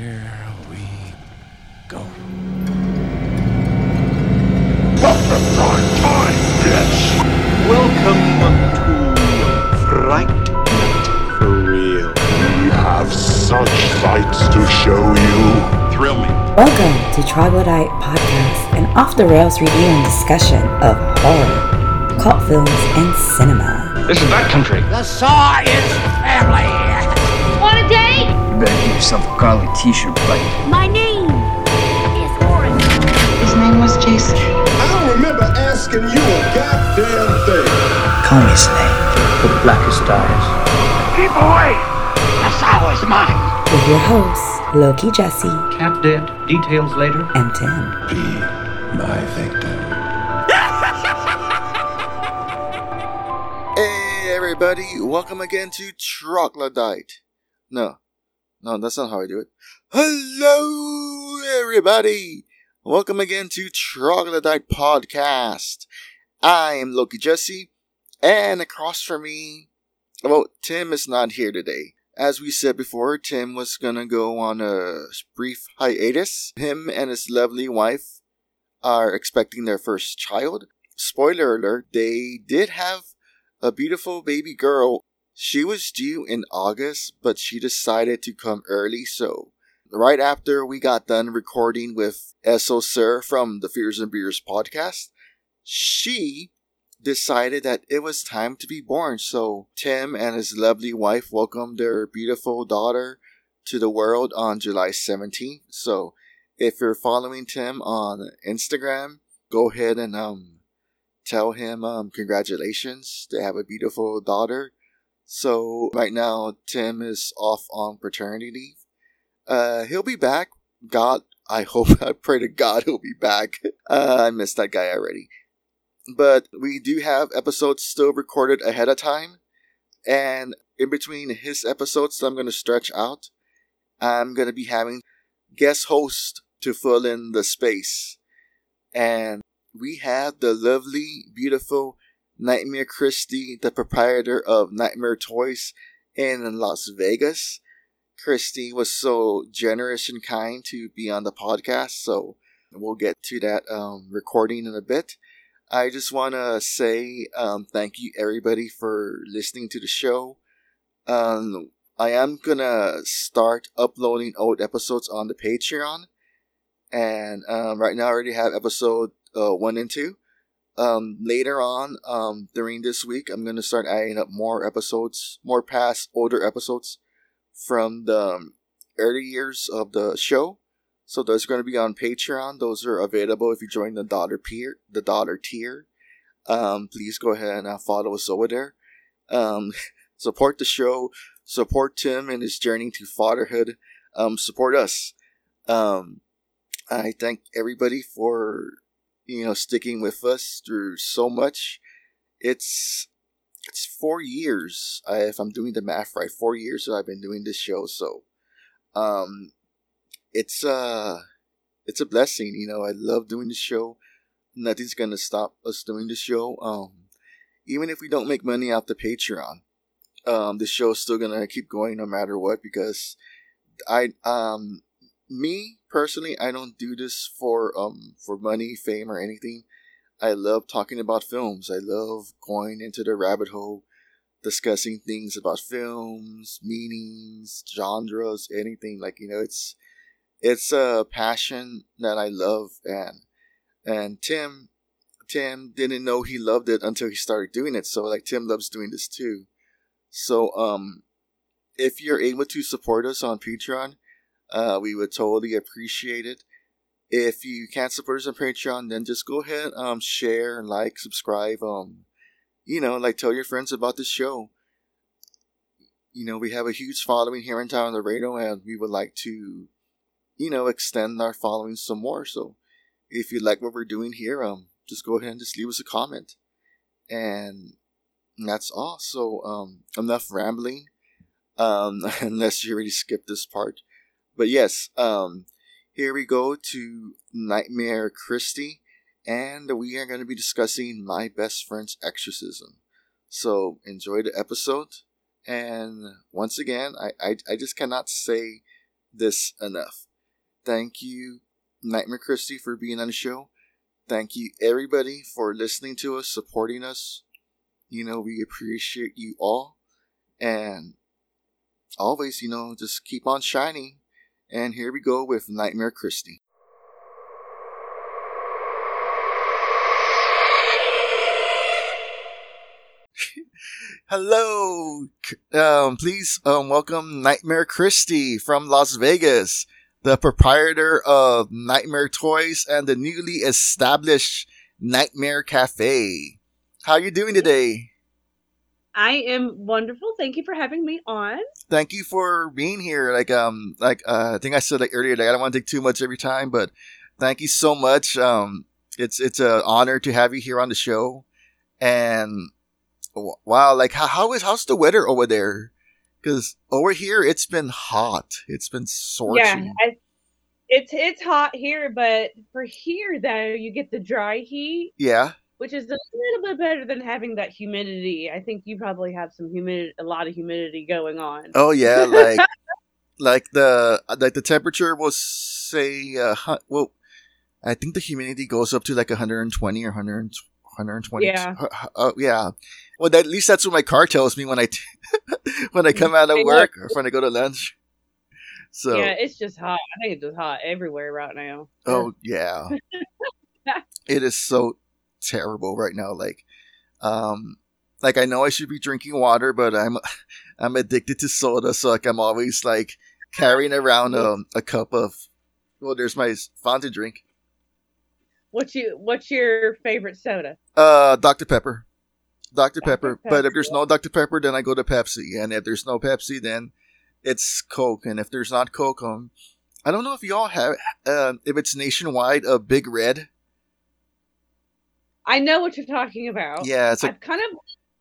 Here we go. Welcome to Fright Night for Real. We have such sights to show you. Thrill me. Welcome to Troglodyte Podcast, an off the rails review and discussion of horror, cult films, and cinema. This is backcountry. The Saw is family. Yourself a Carly t-shirt, buddy. My name is Orange. His name was Jason. I don't remember asking you a goddamn thing. Call me Snake. The blackest eyes. Keep away. The Saw is mine. With your hosts, Loki Jesse Cat dead. Details later. and Tim. Be my victim. Hey everybody, welcome again to Troglodyte. No, no, that's not how I do it. Hello everybody, welcome again to Troglodyte Podcast. I am Loki Jesse, and across from me, well, Tim is not here today. As we said before, Tim was gonna go on a brief hiatus. Him and his lovely wife are expecting their first child. Spoiler alert, they did have a beautiful baby girl. She was due in August, but she decided to come early, so right after we got done recording with Esso Sir from the Fears and Beers podcast, she decided that it was time to be born. So Tim and his lovely wife welcomed their beautiful daughter to the world on July 17th. So if you're following Tim on Instagram, go ahead and um tell him um congratulations. They have a beautiful daughter. So right now Tim is off on paternity leave. Uh he'll be back. God I hope I pray to God he'll be back. Uh, I missed that guy already. But we do have episodes still recorded ahead of time. And in between his episodes that I'm gonna stretch out, I'm gonna be having guest host to fill in the space. And we have the lovely, beautiful Nightmare Kristy, the proprietor of Nightmare Toys in Las Vegas. Kristy was so generous and kind to be on the podcast, so we'll get to that um, recording in a bit. I just want to say um, thank you, everybody, for listening to the show. Um, I am gonna start uploading old episodes on the Patreon, and um, right now I already have episode uh, one and two. Um, later on, um, during this week, I'm gonna start adding up more episodes, more past older episodes from the um, early years of the show. So those are going to be on Patreon. Those are available if you join the dollar tier. The dollar tier. Um, please go ahead and uh, follow us over there. Um, support the show. Support Tim in his journey to fatherhood. Um, support us. Um, I thank everybody for you know sticking with us through so much. It's it's four years. I, if I'm doing the math right, four years that I've been doing this show. So, um, it's uh, it's a blessing. You know, I love doing the show. Nothing's gonna stop us doing the show. Um, even if we don't make money off the Patreon, um, the show's still gonna keep going no matter what because I um me personally I don't do this for um for money, fame, or anything. I love talking about films. I love going into the rabbit hole, discussing things about films, meanings, genres, anything. Like you know, it's it's a passion that I love, and and Tim Tim didn't know he loved it until he started doing it. So like Tim loves doing this too. So um, if you're able to support us on Patreon, uh, we would totally appreciate it. If you can't support us on Patreon, then just go ahead, um, share like, subscribe, um, you know, like tell your friends about the show. You know, we have a huge following here in town, Laredo, and we would like to, you know, extend our following some more. So, if you like what we're doing here, um, just go ahead and just leave us a comment, and that's all. So, um, enough rambling. Um, unless you already skipped this part, but yes, um here we go to Nightmare Kristy, and we are going to be discussing my best friend's exorcism. So enjoy the episode, and once again, I, I, I just cannot say this enough. Thank you, Nightmare Kristy, for being on the show. Thank you, everybody, for listening to us, supporting us. You know, we appreciate you all. And always, you know, just keep on shining. And here we go with Nightmare Kristy. Hello, um, please um, welcome Nightmare Kristy from Las Vegas, the proprietor of Nightmare Toys and the newly established Nightmare Cafe. How are you doing today? I am wonderful. Thank you for having me on. Thank you for being here. Like um, like uh, I think I said like earlier, like I don't want to take too much every time, but thank you so much. Um, it's it's an honor to have you here on the show, and wow, like how, how is how's the weather over there? Because over here it's been hot. It's been scorching. Yeah, I, it's it's hot here, but for here though, you get the dry heat. Yeah. Which is a little bit better than having that humidity. I think you probably have some humidity, a lot of humidity going on. Oh yeah, like like the like the temperature was say uh, well, I think the humidity goes up to like 120 or 100, 120. Yeah. Uh, uh, yeah. Well, at least that's what my car tells me when I t- when I come out of work or when I go to lunch. So yeah, it's just hot. I think it's just hot everywhere right now. Oh yeah, it is so terrible right now. Like, um, like I know I should be drinking water, but I'm I'm addicted to soda, so like I'm always like carrying around um, a cup of. Well, there's my Fanta drink. What's you What's your favorite soda? Uh, Dr Pepper. Dr. Pepper. Pepper. But if there's no Dr. Pepper, then I go to Pepsi. And if there's no Pepsi, then it's Coke. And if there's not Coke, um, I don't know if y'all have, uh, if it's nationwide, a Big Red. I know what you're talking about. Yeah, it's a, I've kind of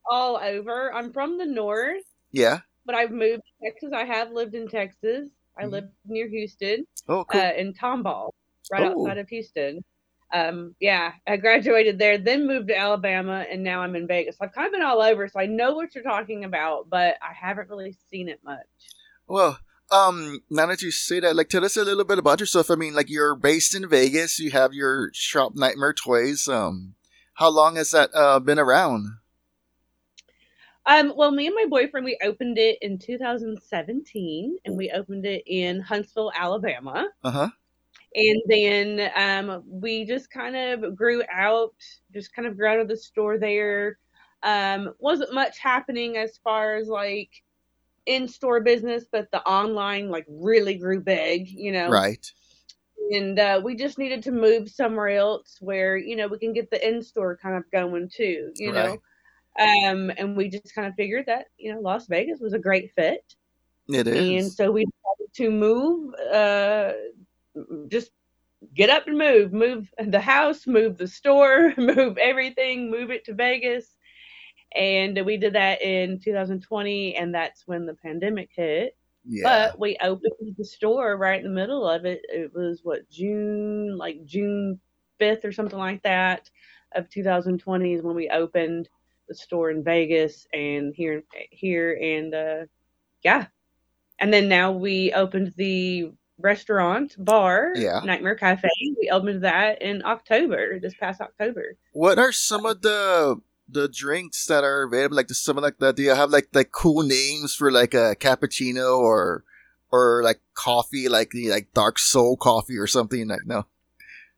all over. I'm from the north. Yeah. But I've moved to Texas. I have lived in Texas. I mm-hmm. live near Houston. Oh, cool. Uh, in Tomball, right oh. outside of Houston um, yeah, I graduated there, then moved to Alabama, and now I'm in Vegas. I've kind of been all over, so I know what you're talking about, but I haven't really seen it much. Well, um, now that you say that, like, tell us a little bit about yourself. I mean, like, you're based in Vegas. You have your shop, Nightmare Toys. Um, how long has that uh, been around? Um, well, me and my boyfriend, we opened it in 2017, and we opened it in Huntsville, Alabama. Uh huh and then um, we just kind of grew out, just kind of grew out of the store there. Um, wasn't much happening as far as like in store business, but the online like really grew big, you know. Right. And uh, we just needed to move somewhere else where you know we can get the in store kind of going too, you right. know. Um, and we just kind of figured that you know Las Vegas was a great fit. It is. And so we decided to move uh, just get up and move, move the house, move the store, move everything, move it to Vegas. And we did that in 2020, and that's when the pandemic hit. Yeah. But we opened the store right in the middle of it. It was what June, like June 5th or something like that, of 2020 is when we opened the store in Vegas and here, here, and uh, yeah. And then now we opened the restaurant bar yeah nightmare cafe we opened that in october this past october what are some of the the drinks that are available like the something like that do you have like like cool names for like a cappuccino or or like coffee like the like dark soul coffee or something like no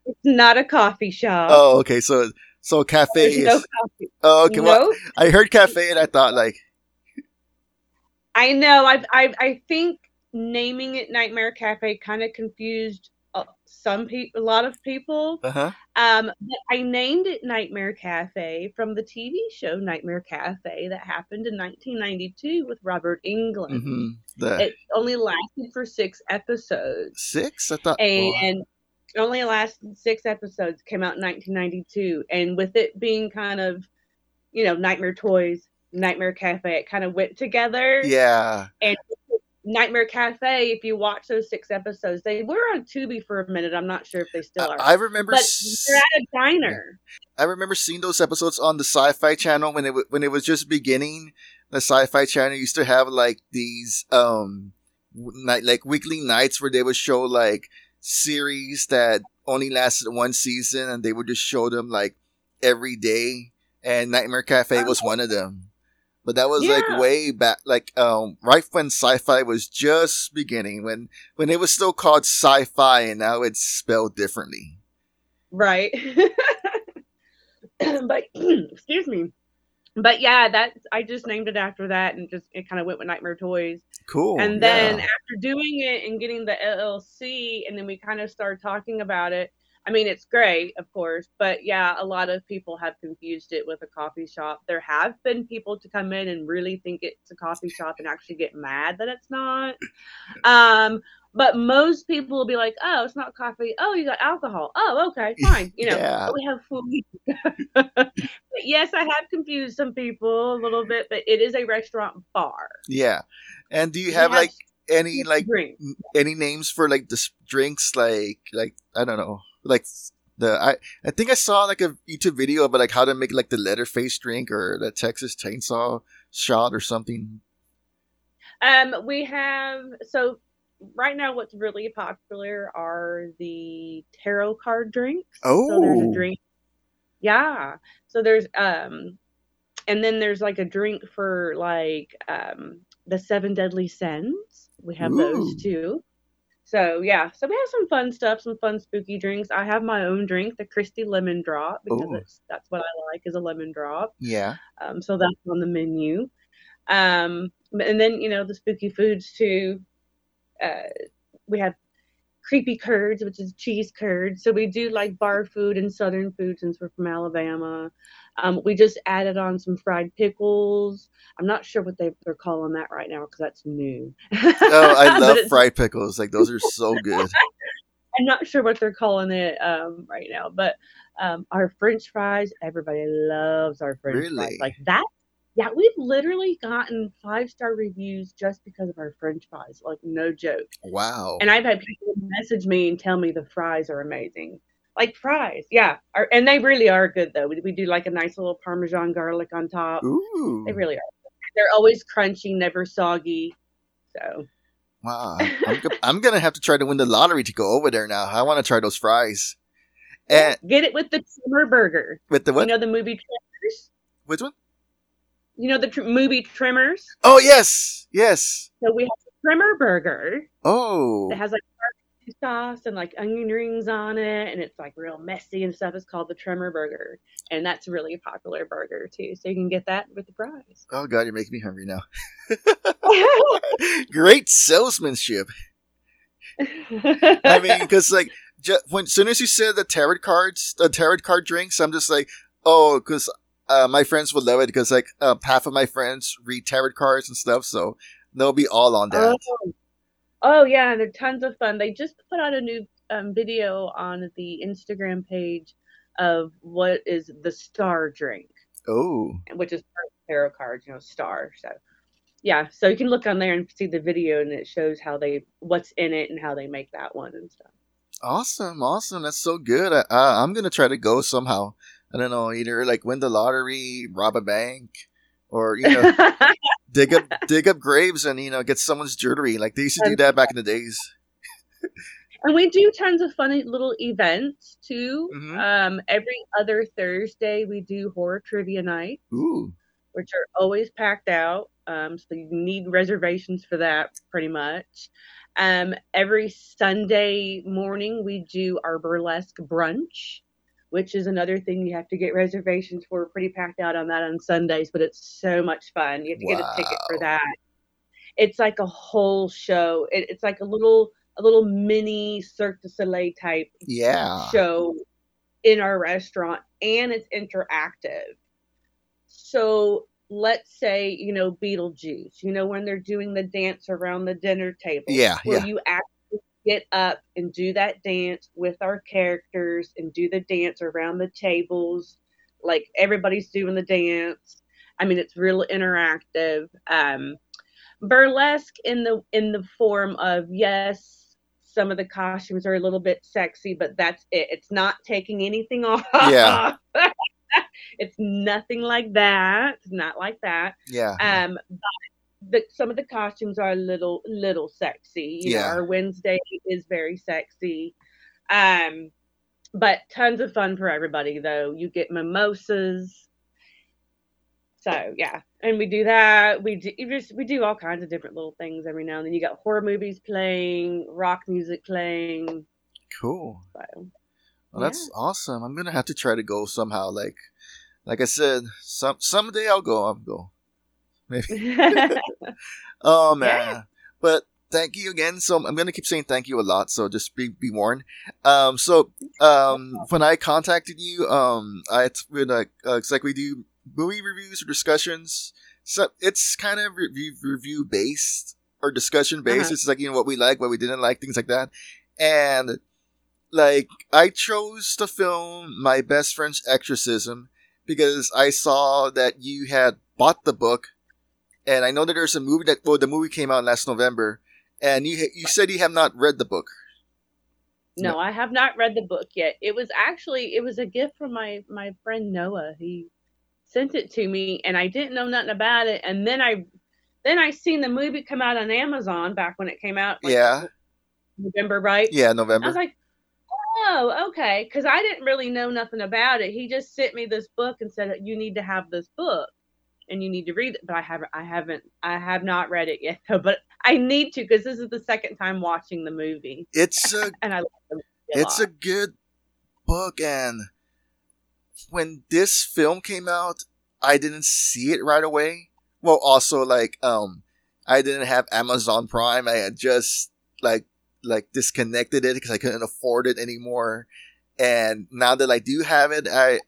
it's not a coffee shop oh okay so so cafe is no coffee. oh okay no? well i heard cafe and i thought like i know i i, I think naming it Nightmare Cafe kind of confused some people, a lot of people. Uh-huh. Um, but I named it Nightmare Cafe from the TV show Nightmare Cafe that happened in 1992 with Robert Englund. Mm-hmm. The... It only lasted for six episodes. Six? I thought. And. Oh. only lasted six episodes. Came out in 1992, and with it being kind of, you know, Nightmare Toys, Nightmare Cafe, it kind of went together. Yeah. And Nightmare Cafe, if you watch those six episodes, they were on Tubi for a minute. I'm not sure if they still are. I remember, but they're at a diner. I remember seeing those episodes on the Sci-Fi Channel when it when it was just beginning. The Sci-Fi Channel used to have like these um night like weekly nights where they would show like series that only lasted one season and they would just show them like every day and Nightmare Cafe was one of them. But that was Yeah. like way back like um right when sci-fi was just beginning when when it was still called sci-fi and now it's spelled differently. Right. but excuse me. But yeah, that I just named it after that and just it kind of went with Nightmare Toys. Cool. and then yeah. after doing it and getting the LLC, and then we kind of started talking about it. I mean, it's great, of course, but yeah, a lot of people have confused it with a coffee shop. There have been people to come in and really think it's a coffee shop and actually get mad that it's not. Um, but most people will be like, "Oh, it's not coffee. Oh, you got alcohol. Oh, okay, fine. You know, Yeah. we have food." but yes, I have confused some people a little bit, but it is a restaurant bar. yeah. And do you have like any like drinks. any names for like the drinks like like I don't know like the I I think I saw like a YouTube video about like how to make like the Leatherface drink or the Texas Chainsaw shot or something. Um, we have so right now what's really popular are the tarot card drinks. So there's Oh. a drink. Yeah. So there's um and then there's like a drink for like um the seven deadly sins. We have Ooh. those too. So yeah, so we have some fun stuff, some fun spooky drinks. I have my own drink, the Kristy Lemon Drop, because it's that's what I like is a lemon drop. Yeah. Um, so that's on the menu. Um, and then you know the spooky foods too. Uh, we have creepy curds, which is cheese curds. So we do like bar food and southern food since we're from Alabama. Um, we just added on some fried pickles. I'm not sure what they, they're calling that right now because that's new. Oh, I love fried pickles. Like those are so good. I'm not sure what they're calling it um, right now, but um, our French fries, everybody loves our French Really? fries. Like that, yeah, we've literally gotten five star reviews just because of our French fries. Like no joke. Wow. And I've had people message me and tell me the fries are amazing. Like fries, yeah, are, and they really are good though. We, we do like a nice little Parmesan garlic on top. Ooh. They really are. They're always crunchy, never soggy. So Wow. I'm, I'm gonna have to try to win the lottery to go over there now. I want to try those fries. And get it with the trimmer burger. with the what? You know the movie Tremors. Which one? You know the tr- movie Tremors. Oh yes, yes. So we have the Trimmer burger Oh. that has like sauce and like onion rings on it, and it's like real messy and stuff. It's called the Tremor burger, and that's really a popular burger too. So you can get that with the fries. Oh god, you're making me hungry now. Great salesmanship. I mean, because like ju- when soon as you said the tarot cards, the tarot card drinks, I'm just like, oh, because uh, my friends would love it because like uh, half of my friends read tarot cards and stuff, so they'll be all on that. Oh. Oh yeah, they're tons of fun. They just put out a new um, video on the Instagram page of what is the star drink. Oh, which is part of tarot cards, you know, star. So yeah, so you can look on there and see the video, and it shows how they what's in it and how they make that one and stuff. awesome, awesome. That's so good. I, uh, I'm gonna try to go somehow. I don't know, either like win the lottery, rob a bank, or you know, dig up dig up graves and you know get someone's jewelry. Like they used to do that back in the days. and we do tons of funny little events too. Mhm. Um, every other Thursday we do horror trivia night, Ooh, which are always packed out. Um, so you need reservations for that pretty much. Um, every Sunday morning we do our burlesque brunch, which is another thing you have to get reservations for. We're pretty packed out on that on Sundays, but it's so much fun. You have to get a ticket for that. It's like a whole show. It, it's like a little a little mini Cirque du Soleil type yeah. show in our restaurant and it's interactive. So let's say, you know, Beetlejuice, you know, when they're doing the dance around the dinner table. Yeah, Where yeah. you actually get up and do that dance with our characters and do the dance around the tables. Like everybody's doing the dance. I mean, it's real interactive. Um, burlesque in the in the form of yes, some of the costumes are a little bit sexy, but that's it. It's not taking anything off. Yeah. it's nothing like that. It's not like that. Yeah. yeah. Um, but the some of the costumes are a little little sexy. You Yeah. know, our Wednesday is very sexy. Um, but tons of fun for everybody though. You get mimosas. So yeah, and we do that. We do just we do all kinds of different little things every now and then. You got horror movies playing, rock music playing. Cool. So Well, that's awesome. I'm gonna have to try to go somehow. Like, like I said, some someday I'll go. I'll go. Maybe. oh man. But thank you again. So I'm gonna keep saying thank you a lot. So just be be warned. Um. So um, when I contacted you, um, I with like uh, it's like we do movie reviews or discussions. So it's kind of review review based or discussion based. Uh-huh. It's like you know what we like, what we didn't like, things like that. And like I chose to film my best friend's exorcism because I saw that you had bought the book, and I know that there's a movie that well the movie came out last November, and you you said you have not read the book. No, I have not read the book yet. It was actually it was a gift from my my friend Noah. He sent it to me and I didn't know nothing about it and then I then I seen the movie come out on Amazon back when it came out like, yeah, November, right? yeah, November. I was like, "Oh, okay," cuz I didn't really know nothing about it. He just sent me this book and said you need to have this book and you need to read it, but I haven't I haven't I have not read it yet. But I need to cuz this is the second time watching the movie it's a and I love the movie a it's a good book, and when this film came out, I didn't see it right away. Well, also like um, I didn't have Amazon Prime. I had just like like disconnected it because I couldn't afford it anymore. And now that I do have it, I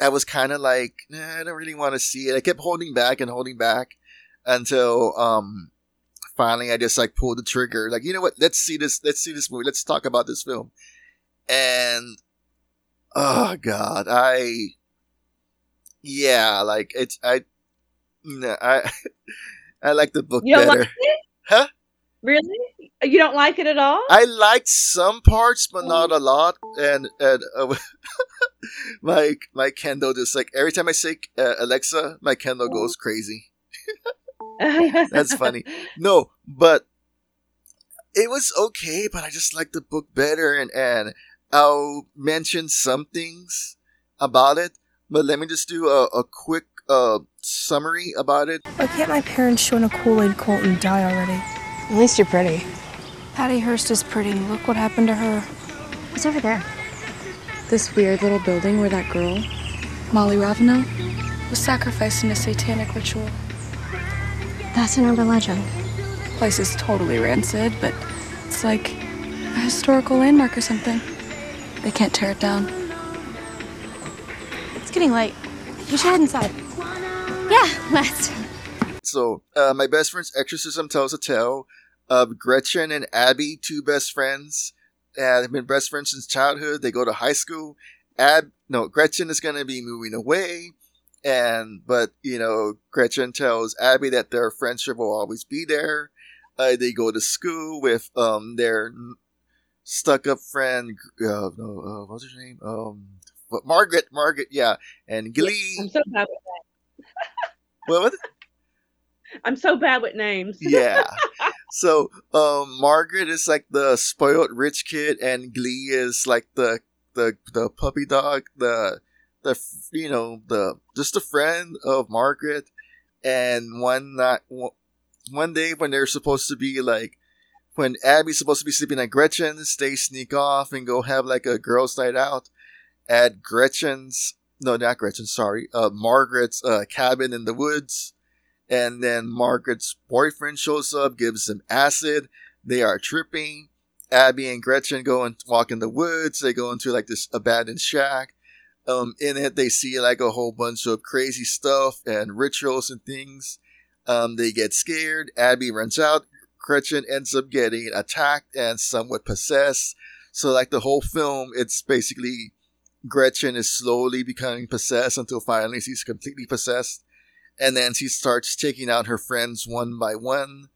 I was kind of like, nah, I don't really want to see it. I kept holding back and holding back until um finally I just like pulled the trigger. Like, you know what? Let's see this. Let's see this movie. Let's talk about this film. And oh god, I yeah, like it's I no, I I like the book You don't better. like? Huh? Really? You don't like it at all? I liked some parts, but not a lot. And and uh, my my Kendall just like every time I say uh, Alexa, my Kendall goes crazy. That's funny. No, but it was okay. But I just like the book better, and and I'll mention some things about it. But let me just do a, a quick uh summary about it. Why can't my parents join a Kool-Aid cult and die already? At least you're pretty. Patty Hearst is pretty. Look what happened to her. What's over there? This weird little building where that girl, Molly Ravenel, Was sacrificed in a satanic ritual. that's an urban legend. Place is totally rancid, but it's like a historical landmark or something. They can't tear it down. It's getting late. We should head inside. Yeah, let's. So, uh, my best friend's exorcism tells a tale of Gretchen and Abby, two best friends. Uh, they've been best friends since childhood. They go to high school. Ab, no, Gretchen is going to be moving away, and but you know, Gretchen tells Abby that their friendship will always be there. Uh, they go to school with um their stuck-up friend. Uh, no, uh, what's her name? Um, what, Margaret. Margaret, yeah, and Glee. I'm so bad with that. What? what? I'm so bad with names. yeah. So, um, Margaret is like the spoiled rich kid, and Glee is like the the the puppy dog, the the you know the just a friend of Margaret. And one one- one day when they're supposed to be like when Abby's supposed to be sleeping at Gretchen's, they sneak off and go have like a girls' night out at Gretchen's. No, not Gretchen. Sorry, uh, Margaret's uh, cabin in the woods and then Margaret's boyfriend shows up, gives them acid. They are tripping. Abby and Gretchen go and walk in the woods. They go into like this abandoned shack. Um, in it, they see like a whole bunch of crazy stuff and rituals and things. Um, they get scared. Abby runs out. Gretchen ends up getting attacked and somewhat possessed. So like the whole film, it's basically Gretchen is slowly becoming possessed until finally she's completely possessed and then she starts taking out her friends one by one.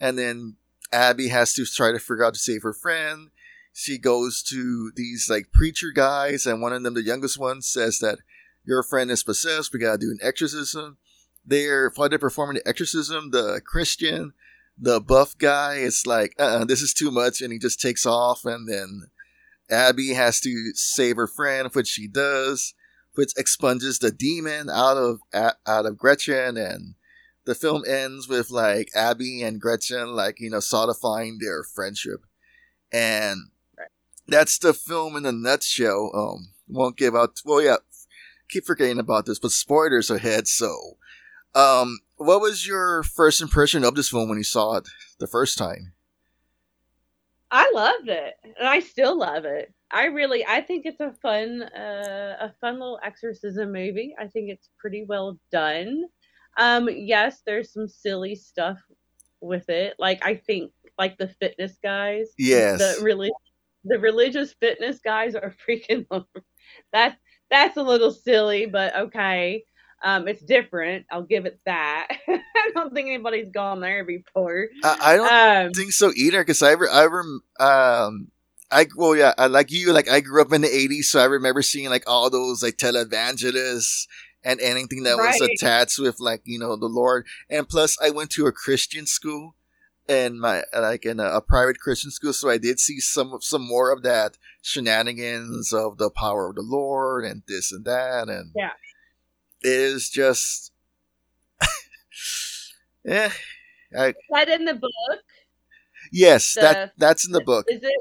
And then abby has to try to figure out to save her friend. She goes to these like preacher guys and one of them the youngest one says that your friend is possessed. We gotta do an exorcism. They're they're performing the exorcism, the Christian, the buff guy is like, uh, this is too much, and he just takes off, and then Abby has to save her friend, which she does, which expunges the demon out of out of Gretchen, and the film ends with like Abby and Gretchen like you know solidifying their friendship, and that's the film in a nutshell. Um, won't give out. Well, yeah, keep forgetting about this, but spoilers ahead. So, um, what was your first impression of this film when you saw it the first time? I loved it, and I still love it. I really, I think it's a fun, uh, a fun little exorcism movie. I think it's pretty well done. Um, yes, there's some silly stuff with it. Like I think, like the fitness guys. Yes. The really, the religious fitness guys are freaking. that's that's a little silly, but okay. Um, it's different. I'll give it that. I don't think anybody's gone there before. I, I don't um, think so either. Because I, re- I rem- um, I well, yeah, I, like you. Like I grew up in the '80s, so I remember seeing like all those like televangelists and anything that right. was attached with like you know the Lord. And plus, I went to a Christian school, and my like in a, a, private Christian school, so I did see some some more of that shenanigans of the power of the Lord and this and that, and yeah, it is just yeah. I, is that in the book? Yes, the, that that's in the book. Is it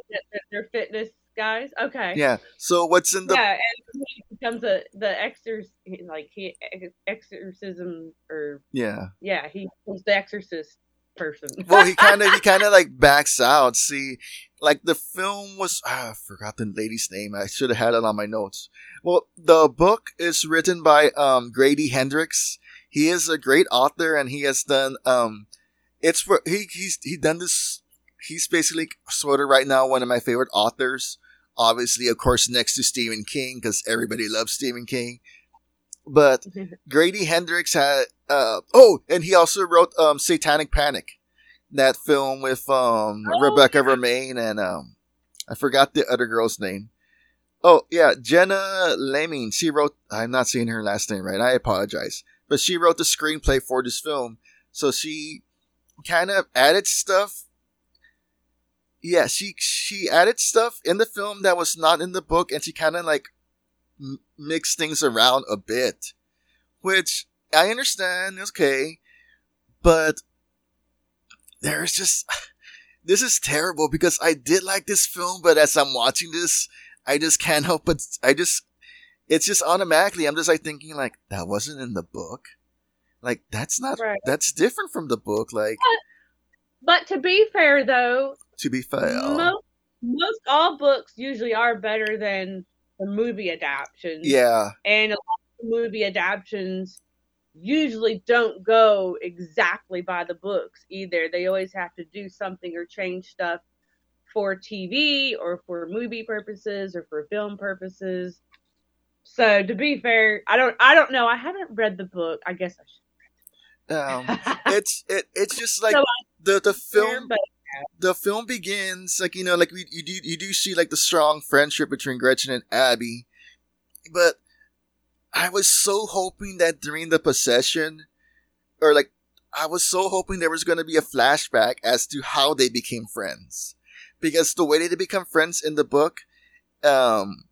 they're fitness guys? Okay. Yeah. So what's in the yeah, and he becomes a the exorc like he exorcism or yeah yeah he he's the exorcist person. well, he kind of he kind of like backs out. See, like the film was ah, I forgot the lady's name. I should have had it on my notes. Well, the book is written by um Grady Hendrix. He is a great author, and he has done um, it's for he he's he done this. He's basically sort of right now one of my favorite authors. Obviously, of course, next to Stephen King because everybody loves Stephen King. But Grady Hendrix had uh oh, and he also wrote um Satanic Panic, that film with um oh, Rebecca yeah. Romijn and um I forgot the other girl's name. Oh yeah, Jenna Lemming. She wrote. I'm not saying her last name right. I apologize, but she wrote the screenplay for this film. So she kind of added stuff. Yeah, she she added stuff in the film that was not in the book, and she kind of like m- mixed things around a bit, which I understand. Okay, but there's just this is terrible because I did like this film, but as I'm watching this, I just can't help but I just it's just automatically I'm just like thinking like that wasn't in the book. Like that's not right. that's different from the book. Like but, but to be fair though To be fair most, most all books usually are better than the movie adaptations. Yeah. And a lot of movie adaptations usually don't go exactly by the books either. They always have to do something or change stuff for TV or for movie purposes or for film purposes. So to be fair, I don't I don't know. I haven't read the book. I guess I should. Um, it's it it's just like so the the film. But, the film begins like you know like we, you do you do see like the strong friendship between Gretchen and Abby, but I was so hoping that during the possession, or like I was so hoping there was going to be a flashback as to how they became friends. Because the way they become friends in the book, um,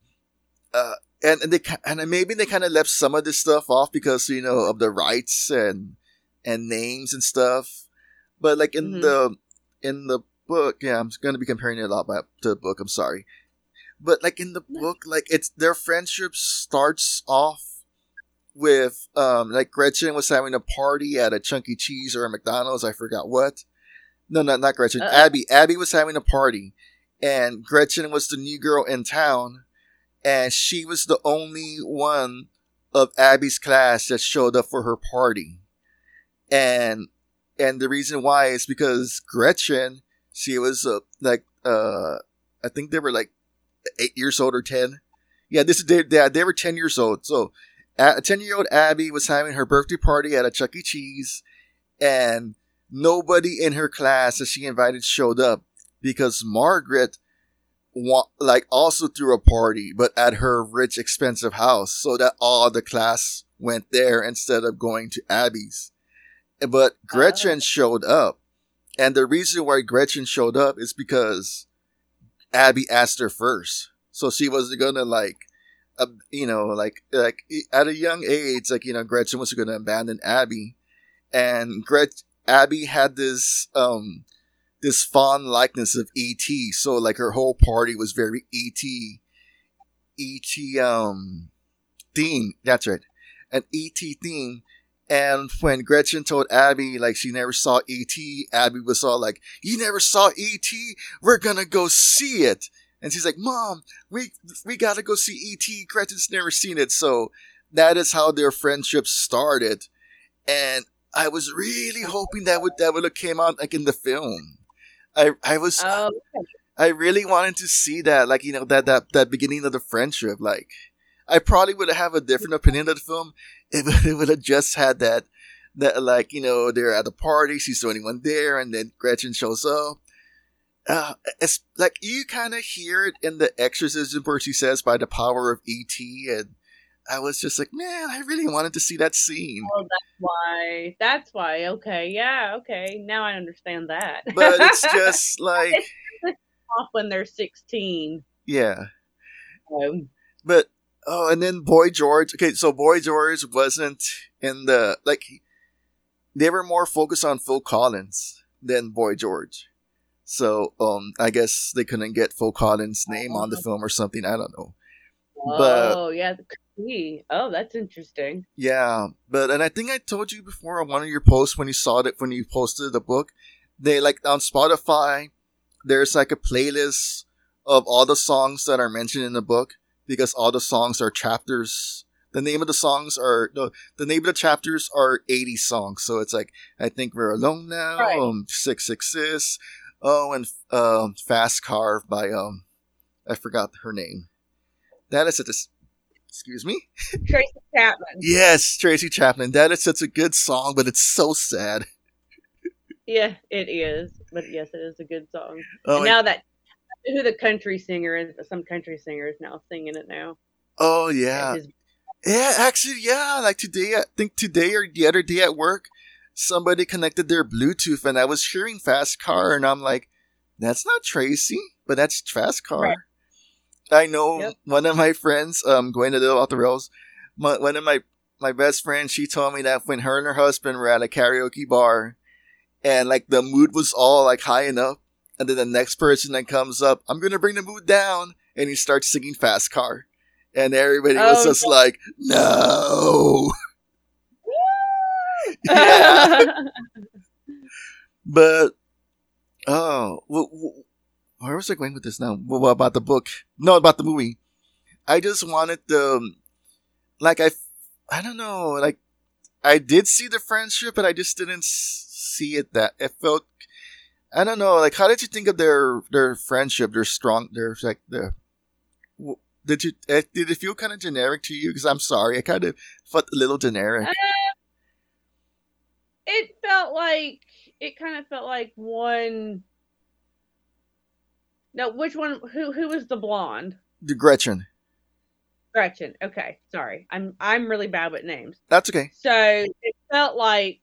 uh, and and they and maybe they kind of left some of this stuff off because you know of the rights and and names and stuff, but like in mm-hmm. the in the book, yeah, I'm going to be comparing it a lot by, to the book. I'm sorry, but like in the book, like it's their friendship starts off with um like Gretchen was having a party at a Chunky Cheese or a McDonald's, I forgot what, no, not not Gretchen. Uh-oh. Abby. Abby was having a party, and Gretchen was the new girl in town, and she was the only one of Abby's class that showed up for her party, and and the reason why is because Gretchen, she was uh, like uh, I think they were like eight years old or ten. Yeah, this is they, they, they were ten years old. So, a ten year old Abby was having her birthday party at a Chuck E. Cheese, and nobody in her class that she invited showed up because Margaret like also threw a party but at her rich expensive house so that all the class went there instead of going to Abby's. But Gretchen showed up. And the reason why Gretchen showed up is because Abby asked her first. So she wasn't gonna like, uh, you know, like like at a young age, like you know, Gretchen was gonna abandon Abby, and Gret Abby had this um this fond likeness of ET. So like her whole party was very ET, ET um theme. That's right, an ET theme. And when Gretchen told Abby like she never saw E.T., Abby was all like, "You never saw E.T. We're gonna go see it." And she's like, "Mom, we we gotta go see E.T. Gretchen's never seen it." So that is how their friendship started. And I was really hoping that would that would have came out like in the film. I I was Oh, I really wanted to see that, like you know that that that beginning of the friendship. Like I probably would have a different opinion of the film if it would have just had that that like you know they're at the party, she's the only one there, and then Gretchen shows up. Uh, it's like you kind of hear it in the exorcism where she says by the power of ET, and I was just like, man, I really wanted to see that scene. oh, that's why. That's why. Okay, yeah, okay. Now I understand that. But it's just like, off when they're sixteen. yeah. Um, But oh, and then Boy George. Okay, so Boy George wasn't in the like. They were more focused on Phil Collins than Boy George. So um, I guess they couldn't get Phil Collins' name on the film or something. I don't know. But oh, yeah. Oh, that's interesting. yeah, but and I think I told you before on one of your posts when you saw it when you posted the book, they like on Spotify, there's like a playlist of all the songs that are mentioned in the book because all the songs are chapters. The name of the songs are no, the name of the chapters are 80 songs. So it's like I think we're alone now. Right. Um, six six six. Oh, and um, Fast Car by um, I forgot her name. That is a excuse me. Tracy Chapman. Yes, Tracy Chapman. That is such a good song, but it's so sad. Yeah, it is. But yes, it is a good song. Oh, and- now that who the country singer is, some country singer is now singing it now. Oh yeah, His- yeah. Actually, yeah. Like today, I think today or the other day at work, somebody connected their Bluetooth, and I was hearing Fast Car, and I'm like, "That's not Tracy, but that's Fast Car." Right. I know Yep. one of my friends, um, going a little off the rails. My, one of my my best friends, she told me that when her and her husband were at a karaoke bar, and like the mood was all like high enough, and then the next person that comes up, I'm gonna bring the mood down, and he starts singing Fast Car, and everybody was Oh, just like, no. but oh, wh- wh- where was I going with this now? What about the book? No, about the movie. I just wanted the, um, like I, I don't know, like I did see the friendship, but I just didn't see it that it felt. I don't know, like how did you think of their their friendship? Their strong, their like the. w- Did you eh, did it feel kind of generic to you? Because I'm sorry, I kind of felt a little generic. it felt like it kind of felt like one. No, which one? Who who was the blonde? The Gretchen, Gretchen. Okay, sorry. I'm I'm really bad with names. that's okay. So it felt like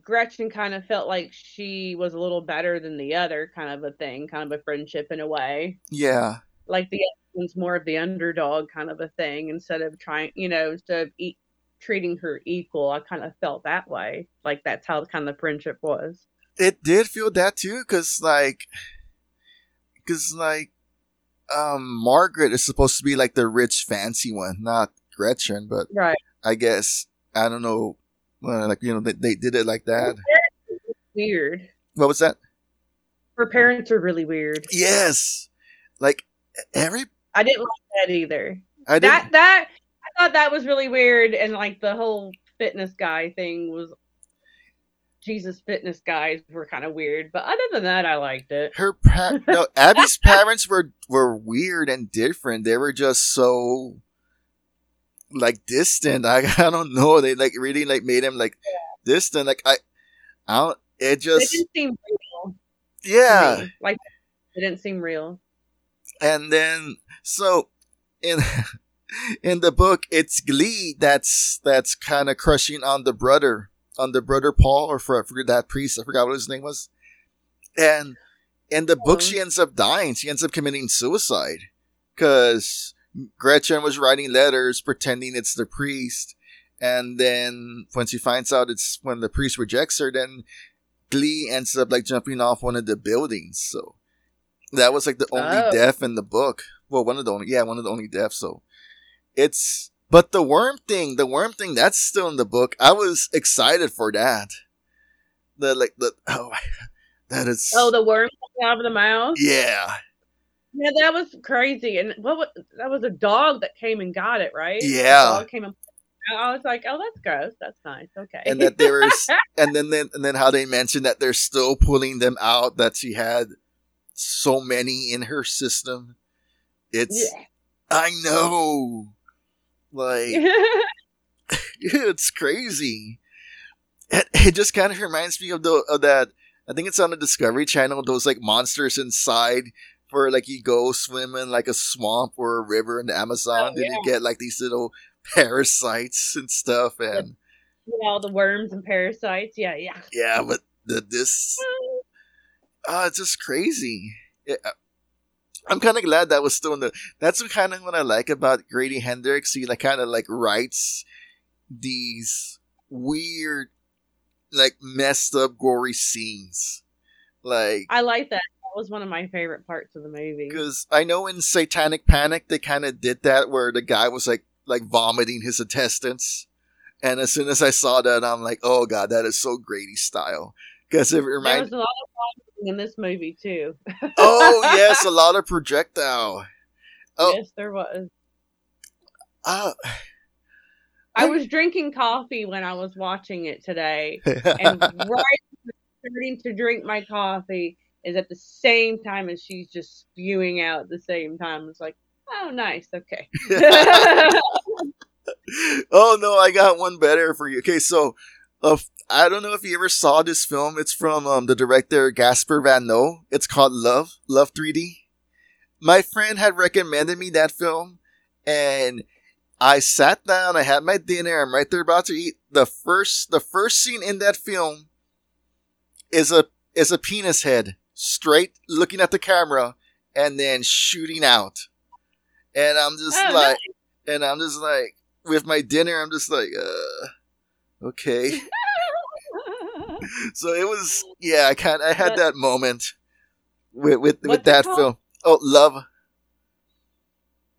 Gretchen kind of felt like she was a little better than the other, kind of a thing, kind of a friendship in a way. Yeah, Like the other one's more of the underdog kind of a thing instead of trying, you know, instead of e- treating her equal. I kind of felt that way. Like that's how kind of the friendship was. it did feel that too because like because like um margaret is supposed to be like the rich fancy one not gretchen but Right. i guess i don't know well, like you know they, they did it like that Weird. what was that Her parents are really weird. yes like every I didn't like that either. i didn't that that I thought that was really weird, and like the whole fitness guy thing was. Jesus fitness guys were kind of weird, but other than that, I liked it. her pa- no abby's parents were were weird and different they were just so like distant i, I don't know they like really like made him like distant like i i don't it It just didn't seem real. yeah like it didn't seem real. and then so in in the book, it's Glee that's that's kind of crushing on the brother, on the brother Paul, or for, forget that priest. I forgot what his name was. And in the book, uh-huh. she ends up dying. She ends up committing suicide because Gretchen was writing letters pretending it's the priest. And then when she finds out it's when the priest rejects her, then Glee ends up like jumping off one of the buildings. So that was like the only Oh. death in the book. Well, one of the only, yeah, one of the only deaths. So it's, but the worm thing, the worm thing, that's still in the book. I was excited for that. The like the oh, that is Oh, the worm coming out of the mouth. yeah, Yeah, that was crazy. And what was that? Was a dog that came and got it, right? Yeah. came and I was like, oh, that's gross. That's nice. Okay. and that there was, and then then and then how they mentioned that they're still pulling them out. That she had so many in her system. It's yeah. I know, like it's crazy. It, it just kind of reminds me of the of that. I think it's on the Discovery Channel. Those like monsters inside, where like you go swim in like a swamp or a river in the Amazon, Oh, then you get like these little parasites and stuff, and Yeah, all the worms and parasites. Yeah, yeah. yeah, but the this, ah, it's just crazy. Yeah, I'm kind of glad that was still in the. That's kind of what I like about Grady Hendrix. He like kind of like writes these weird, like messed up, gory scenes. Like, I like that. Was one of my favorite parts of the movie. because I know in Satanic Panic they kind of did that where the guy was like like vomiting his intestines, and as soon as I saw that, I'm like, oh god, that is so Grady style. Because it There reminds. was a lot of vomiting in this movie too. oh yes, a lot of projectile. Oh. Yes, there was. Uh, I was drinking coffee when I was watching it today, and right starting to drink my coffee is at the same time as she's just spewing out at the same time. It's like, oh, nice, okay. oh no, I got one better for you. Okay, so uh, I don't know if you ever saw this film. It's from um, the director Gaspar Van Noe. It's called Love, Love 3D. My friend had recommended me that film, and I sat down. I had my dinner. I'm right there about to eat. The first, the first scene in that film is a is a penis head straight looking at the camera and then shooting out. And I'm just Oh, like, and I'm just like, with my dinner, I'm just like, uh, okay. so it was, yeah, I kind, I had What- that moment with with, with What's that film. Oh, love,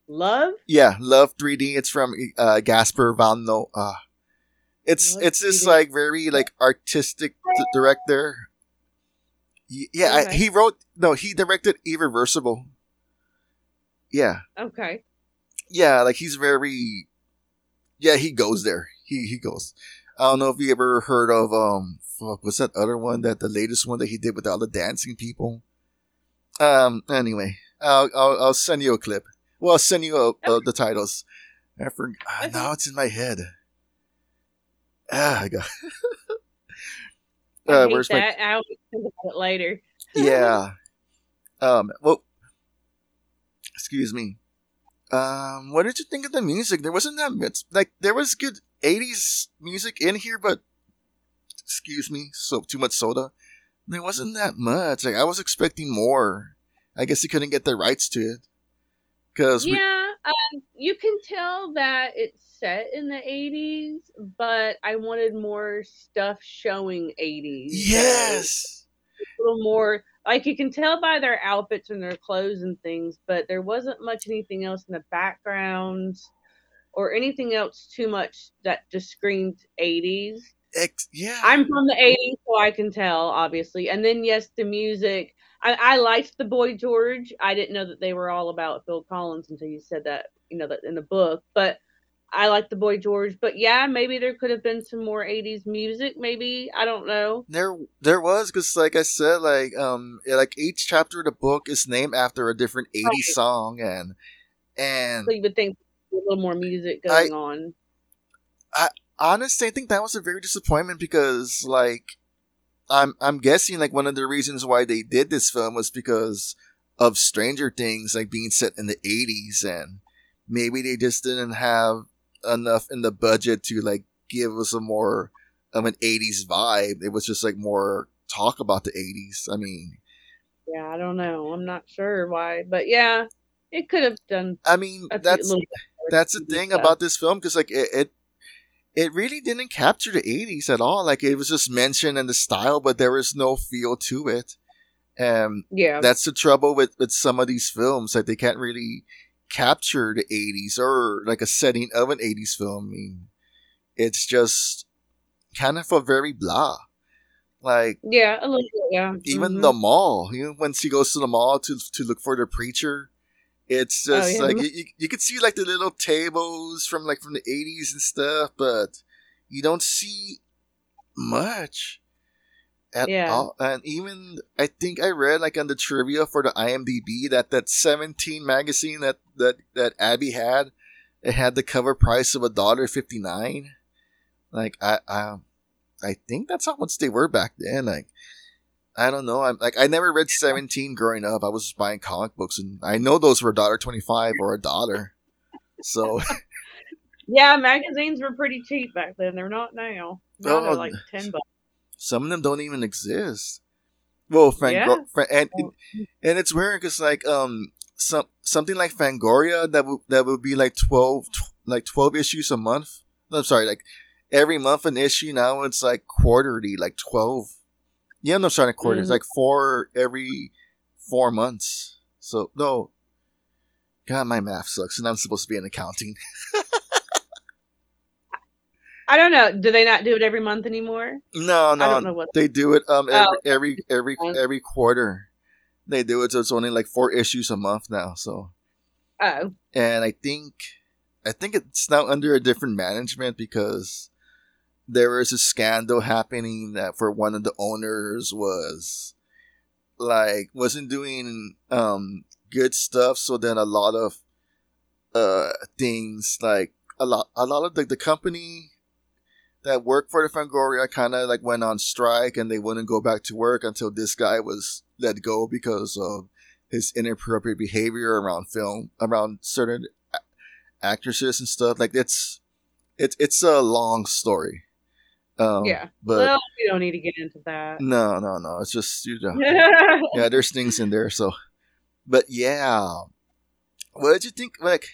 Love? yeah, Love 3D. It's from uh, Gaspar Van Noe. Uh, it's it's this 3D. like very like artistic d- director. Yeah, I, he wrote no, he directed Irreversible. Yeah, Okay. yeah, like he's very, yeah, he goes there. He he goes. I don't know if you ever heard of um, fuck, what's that other one that the latest one that he did with all the dancing people. Um. Anyway, I'll I'll, I'll send you a clip. Well, I'll send you uh, uh, the titles. I forgot. Ah, now it's in my head. Ah, I got. Uh, where's my that. I'll think about it later. yeah. Um. Well. Excuse me. Um. What did you think of the music? There wasn't that much. Like there was good '80s music in here, but excuse me, so too much soda. There wasn't that much. Like I was expecting more. I guess he couldn't get the rights to it. Cause we, Yeah, you can tell that it's set in the 80s, but I wanted more stuff showing 80s. yes, A little more, like you can tell by their outfits and their clothes and things, but there wasn't much anything else in the backgrounds or anything else too much that just screamed 80s. ex- yeah. I'm from the 80s, so I can tell, obviously. And then, yes, the music. I, I liked the Boy George. I didn't know that they were all about Phil Collins until you said that, you know, that in the book. But I like the Boy George. But yeah, maybe there could have been some more 80s music. Maybe I don't know. There, there was because, like I said, like um, like each chapter of the book is named after a different '80s Right. song, and and So you would think a little more music I- going on. I honestly, I think that was a very disappointment because, like, I'm I'm guessing like one of the reasons why they did this film was because of Stranger Things, like being set in the '80s, and maybe they just didn't have enough in the budget to like give us a more of an 80s vibe. It was just like more talk about the 80s. I mean, Yeah, I don't know. I'm not sure why, but yeah, it could have done. I mean, that's that's the thing stuff. about this film because like it, it it really didn't capture the 80s at all like it was just mentioned in the style but there was no feel to it um Yeah. that's the trouble with with some of these films that they can't really capture the 80s or like a setting of an 80s film i mean it's just kind of a very blah like Yeah, a little bit. Yeah. even Mhm. the mall you know when she goes to the mall to to look for the preacher it's Oh, just yeah. like you, you, could see like the little tables from like from the 80s and stuff but you don't see much at Yeah. all and even i think i read like on the trivia for the imdb that that 17 magazine that that that abby had it had the cover price of a dollar 59 like i i i think that's how much they were back then like I don't know. I'm like I never read Seventeen growing up. I was just buying comic books, and I know those were a dollar twenty five or a dollar. So Yeah, magazines were pretty cheap back then. They're not now. Now they're Oh, like ten bucks. some of them don't even exist. Well, Frank, Yeah. Fran- and and it's weird because like um some something like Fangoria that would that would be like twelve tw- like twelve issues a month. I'm sorry, like every month an issue. Now it's like quarterly, like twelve. Yeah, no, sorry, not quarter. It's Mhm. like four every four months. So no, God, my math sucks, and I'm supposed to be in accounting. I don't know. Do they not do it every month anymore? No, I no, don't know what- they do it um every Oh. every every, every quarter. They do it, so it's only like four issues a month now. So, Oh, and I think I think it's now under a different management because there was a scandal happening that for one of the owners was like wasn't doing um good stuff. So then a lot of uh things like a lot a lot of the, the company that worked for the Fangoria kind of like went on strike and they wouldn't go back to work until this guy was let go because of his inappropriate behavior around film around certain a- actresses and stuff. Like it's it's it's a long story. Um yeah. but well, we don't need to get into that. no no no. It's just you know. Yeah there's things in there so. But yeah. What did you think like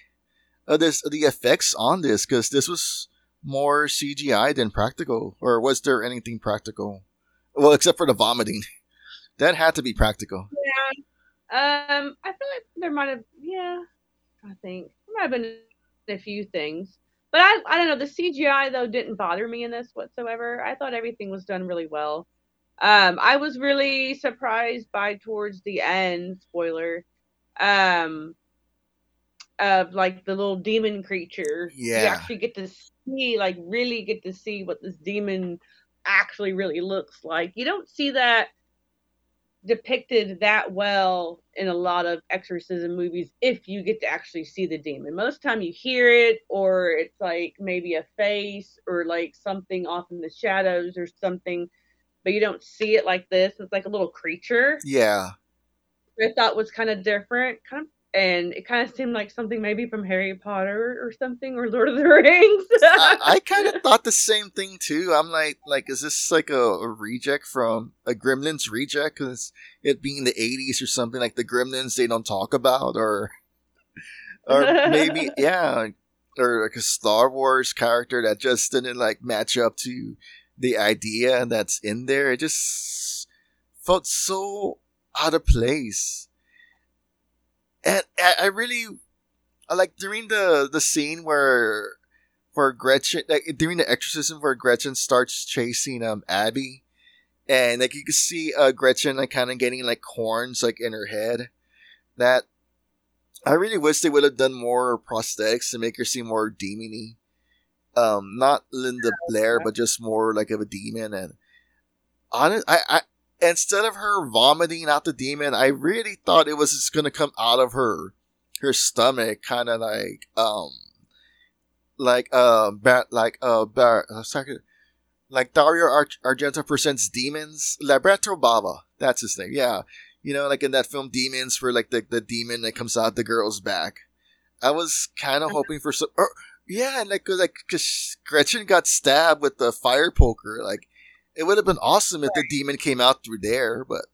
of this the effects on this? Because this was more cgi than practical or was there anything practical well except for the vomiting that had to be practical Yeah. Um, I feel like there might have, yeah, I think there might have been a few things, but I, I don't know. The CGI though didn't bother me in this whatsoever. I thought everything was done really well. Um, I was really surprised by towards the end, spoiler, um, of like the little demon creature. Yeah. You actually get to see, like, really get to see what this demon actually really looks like. You don't see that depicted that well in a lot of exorcism movies if you get to actually see the demon. Most time you hear it or it's like maybe a face or like something off in the shadows or something, but you don't see it like this. It's like a little creature. yeah I thought was kind of different, kind of, and it kind of seemed like something maybe from Harry Potter or something or Lord of the Rings. I, I kind of thought the same thing too. I'm like, like, is this like a, a reject from a Gremlins reject? Because it being the '80s or something like the Gremlins they don't talk about, or or maybe yeah, or like a Star Wars character that just didn't like match up to the idea that's in there. It just felt so out of place, and I, I really like during the the scene where where Gretchen like during the exorcism where Gretchen starts chasing um Abby and like you can see uh Gretchen like kind of getting like horns like in her head that I really wish they would have done more prosthetics to make her seem more demony. Um not Linda Blair but just more like of a demon and honest I I instead of her vomiting out the demon I really thought it was just gonna come out of her her stomach kind of like um like uh ba- like uh bar uh, sorry, like Dario Ar- Argento presents demons Lamberto Bava that's his name yeah you know like in that film Demons where like the, the demon that comes out the girl's back I was kind of hoping for some. Or, yeah, like cause, like cause Gretchen got stabbed with the fire poker. Like it would have been awesome if the demon came out through there, but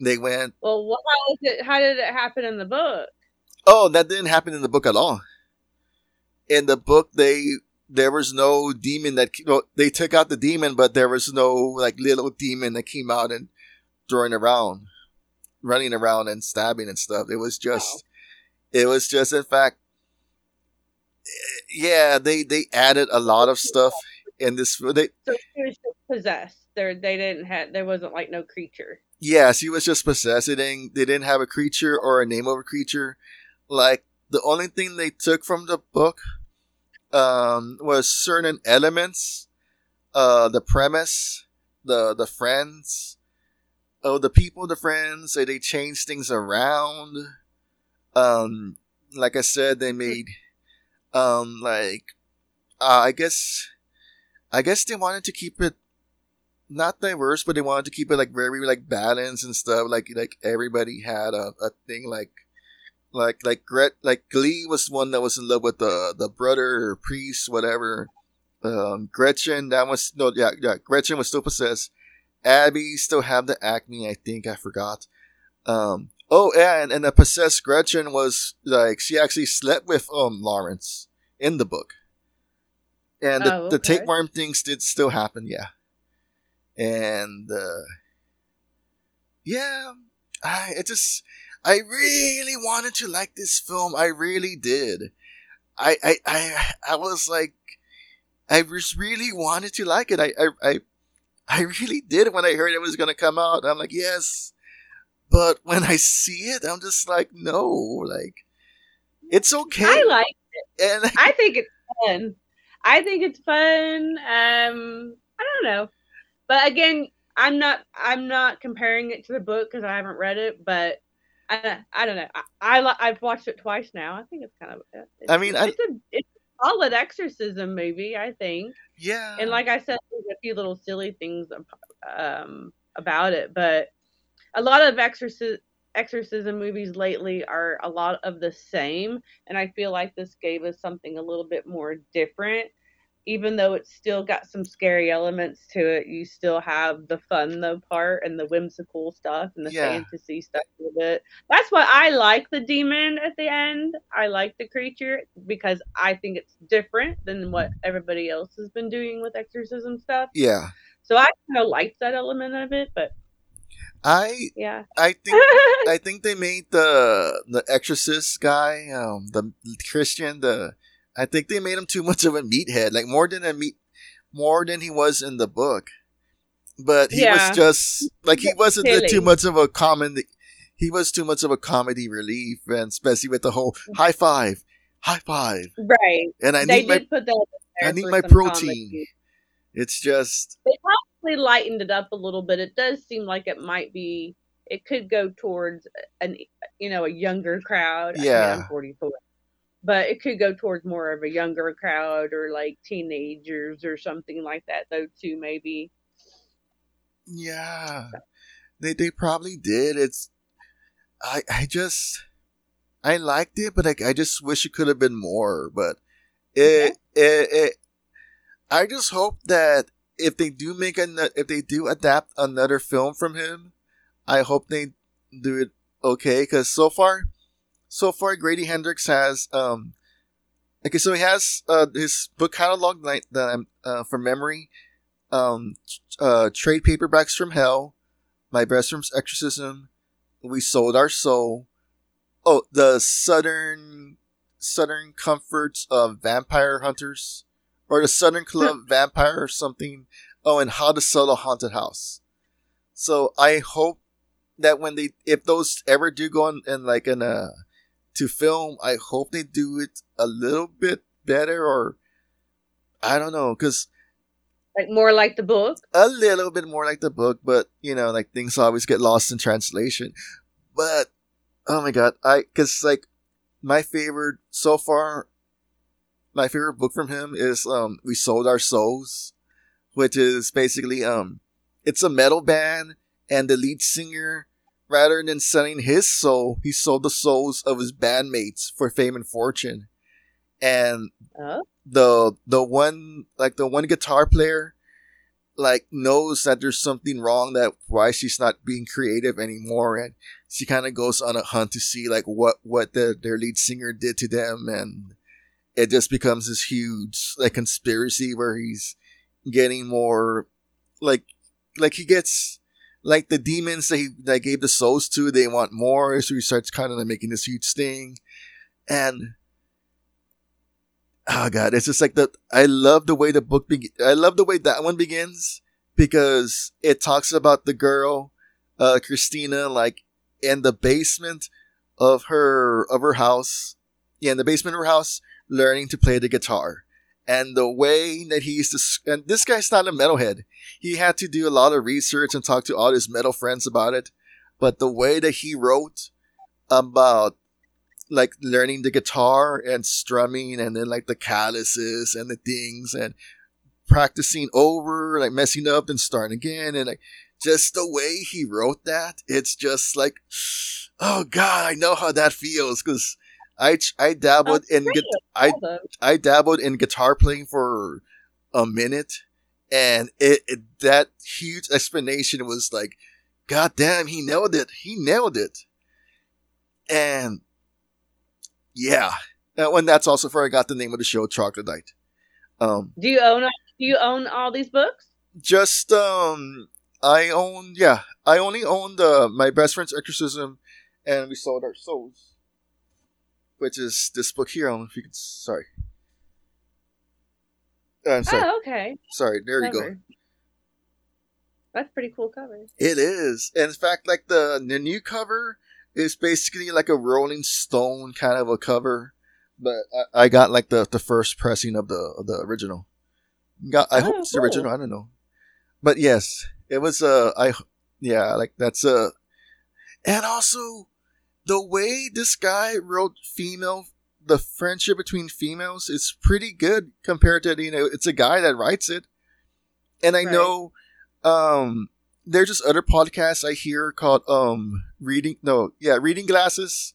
they went. Well, wh- how it? How did it happen in the book? Oh, that didn't happen in the book at all. In the book, they there was no demon that well, they took out the demon, but there was no like little demon that came out and throwing around, running around and stabbing and stuff. It was just, it was just in fact, eh, yeah, they they added a lot of stuff in this. They So she was just possessed. There, they didn't have. There wasn't like no creature. yeah, she was just possessed. They didn't they didn't have a creature or a name of a creature. Like the only thing they took from the book um, was certain elements, uh, the premise, the the friends, oh the people, the friends. They they changed things around. Um, like I said, they made um like uh, I guess I guess they wanted to keep it not diverse, but they wanted to keep it like very like balanced and stuff. Like like everybody had a, a thing like like like Gret like Glee was one that was in love with the the brother or priest whatever. Um, Gretchen that was no yeah yeah Gretchen was still possessed. Abby still had the acne. I think I forgot. Um, oh yeah, and, and the possessed Gretchen was like she actually slept with um Lawrence in the book. And the, Oh, the tapeworm things did still happen, yeah. And uh yeah, I it just I really wanted to like this film. I really did. I I I, I was like I just really wanted to like it. I I I, I really did when I heard it was gonna come out. I'm like, yes. But when I see it, I'm just like, no, like it's okay. I like it. And I think it's fun. I think it's fun. Um, I don't know, but again, I'm not. I'm not comparing it to the book because I haven't read it. But I, I don't know. I, I I've watched it twice now. I think it's kind of. It's, I mean, I- it's a it's a solid exorcism movie. I think. yeah. And like I said, there's a few little silly things um, about it, but a lot of exorcism exorcism movies lately are a lot of the same, and I feel like this gave us something a little bit more different. Even though it's still got some scary elements to it, you still have the fun though part and the whimsical stuff and the Yeah. fantasy stuff with it. That's why I like the demon at the end. I like the creature because I think it's different than what everybody else has been doing with exorcism stuff. yeah. So I kind of liked that element of it, but I yeah. I think I think they made the the exorcist guy, um, the Christian, the I think they made him too much of a meathead, like more than a meat, more than he was in the book. But he Yeah. was just like he wasn't the- too much of a comedy. He was too much of a comedy relief, and especially with the whole high five, high five, Right. and I they need my put that there I need my protein. comedy. It's just They probably lightened it up a little bit. It does seem like it might be. It could go towards an you know a younger crowd. I mean, Yeah. I'm 44, but it could go towards more of a younger crowd or like teenagers or something like that. Though too maybe. Yeah. They they probably did. It's I I just I liked it, but like I just wish it could have been more. But it it, it I just hope that if they do make an if they do adapt another film from him, I hope they do it okay. Because so far, so far Grady Hendrix has um okay, so he has uh his book catalog like that I'm uh, from memory um, uh, trade paperbacks from hell, my best exorcism, we sold our soul. Oh, the southern southern comforts of vampire hunters, or the Southern Club Vampire or something. Oh, and how to sell a haunted house. So I hope that when they, if those ever do go on and like in a to film, I hope they do it a little bit better, or I don't know, because Like more like the book. a little bit more like the book, but you know, like things always get lost in translation. But oh my god, I because like my favorite so far, my favorite book from him is um "We Sold Our Souls," which is basically um it's a metal band and the lead singer rather than selling his soul, he sold the souls of his bandmates for fame and fortune. And Oh. the the one like the one guitar player like knows that there's something wrong that why she's not being creative anymore and she kind of goes on a hunt to see like what what the, their lead singer did to them and it just becomes this huge like conspiracy where he's getting more like like he gets like the demons that he that gave the souls to they want more so he starts kind of like making this huge thing. And oh god it's just like the i love the way the book be- i love the way that one begins because it talks about the girl uh christina like in the basement of her of her house yeah in the basement of her house learning to play the guitar. And the way that he used to and this guy's not a metalhead. He had to do a lot of research and talk to all his metal friends about it. But the way that he wrote about like learning the guitar and strumming and then like the calluses and the things and practicing over like messing up and starting again and like just the way he wrote that it's just like oh god i know how that feels because i i dabbled in gu- i i dabbled in guitar playing for a minute and it, it that huge explanation was like god damn he nailed it. He nailed it. And yeah. That one that's also where i got the name of the show troglodyte um Do you own? Do you own all these books? just um i own yeah i only owned uh, my best friend's exorcism and we sold our souls which is this book here i don't know if you can sorry Uh, i'm sorry Oh, okay. sorry there you go. That's pretty cool cover. It is. And in fact, like the, the new cover is basically like a Rolling Stone kind of a cover. But I, I got like the, the first pressing of the of the original. Got I hope Oh, it's the cool. original. I don't know. But yes, it was uh I yeah like that's uh and also the way this guy wrote female the friendship between females is pretty good compared to you know it's a guy that writes it. And i Right. know um there's just other podcasts i hear called um reading no yeah reading glasses.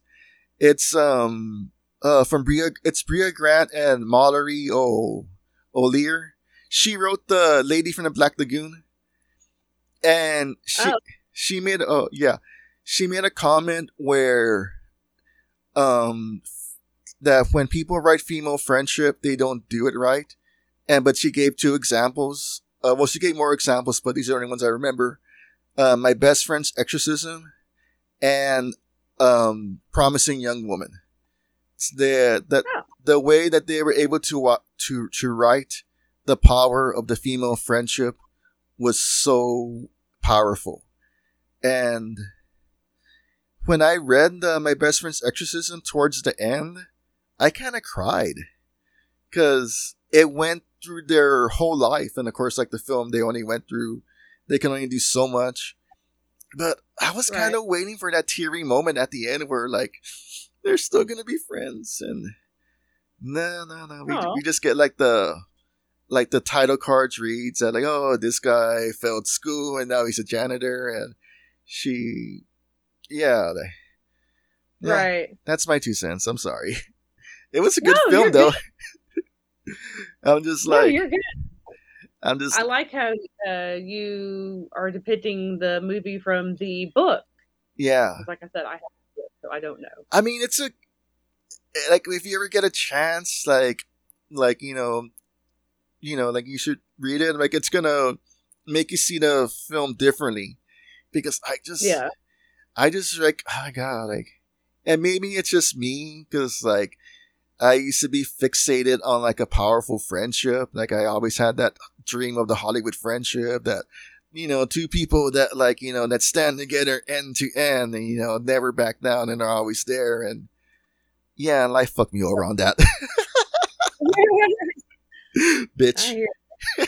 It's um uh from brea it's brea grant and mallory o o'meara she wrote the lady from the black lagoon. And she Oh. she made oh yeah she made a comment where um that when people write female friendship they don't do it right. And but she gave two examples uh, well she gave more examples but these are the only ones i remember. Uh, my best friend's exorcism and um promising young woman. It's the the, the way that they were able to wa- to to write the power of the female friendship was so powerful. And when I read uh, my best friend's exorcism towards the end, I kind of cried. Because it went through their whole life, and of course, like the film, they only went through, they can only do so much. But I was kind of waiting for that teary moment at the end where like they're still gonna be friends, and no, no, no, we, we just get like the like the title cards reads that like oh this guy failed school and now he's a janitor and she yeah, they, yeah, Right. That's my two cents. I'm sorry. It was a good No, film though. I'm just no, like you're good. I'm just I like how uh, you are depicting the movie from the book. Yeah. Like I said, I have it, so I don't know. I mean, it's a like if you ever get a chance, like like you know, you know, like you should read it. Like it's gonna make you see the film differently because I just Yeah. I just like oh my god, like, and maybe it's just me because like I used to be fixated on like a powerful friendship. Like I always had that dream of the Hollywood friendship that you know two people that like you know that stand together end to end and you know never back down and are always there and yeah, life fucked me over on that, bitch.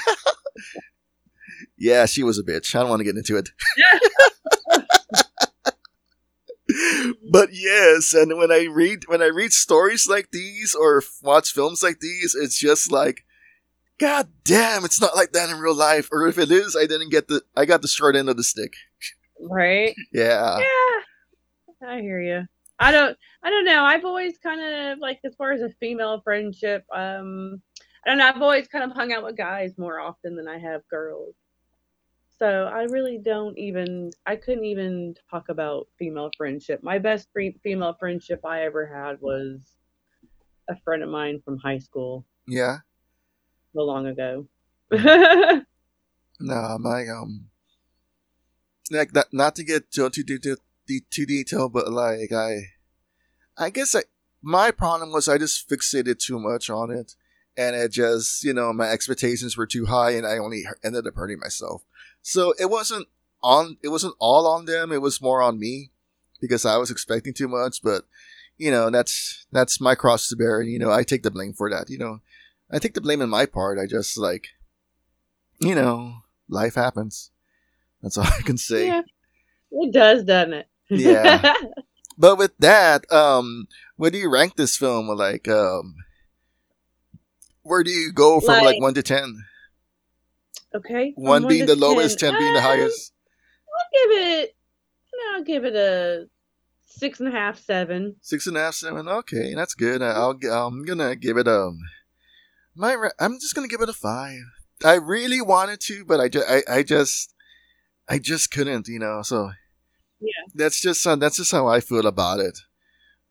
Yeah, she was a bitch. I don't want to get into it. but yes, and when I read when I read stories like these or watch films like these, it's just like, God damn, it's not like that in real life. Or if it is, I didn't get the I got the short end of the stick. Right? Yeah. Yeah. I hear you. I don't I don't know. I've always kind of like as far as a female friendship, um I don't know, I've always kind of hung out with guys more often than I have girls. So I really don't even I couldn't even talk about female friendship. My best free, female friendship I ever had was a friend of mine from high school Yeah. so long ago. No, my um, like not not to get too too too too, detailed, but like I, I guess I my problem was I just fixated too much on it, and it just you know my expectations were too high, and I only ended up hurting myself. So it wasn't on it wasn't all on them. It was more on me because I was expecting too much. But you know that's that's my cross to bear, and you know I take the blame for that. You know, I take the blame in my part. I just like, you know, life happens. That's all I can say. yeah. It does, doesn't it? Yeah. But with that, um, where do you rank this film? Like, um, where do you go from like, Like- one to ten? Okay. from One being the lowest, 10 being the Um, highest. I'll give it. I'll give it a six and a half, seven. Six and a half, seven. Okay, that's good. I'll. I'm gonna give it um. My. I'm just gonna give it a five. I really wanted to, but I just. I, I just. I just couldn't. You know. So. Yeah. That's just. Uh, that's just how I feel about it.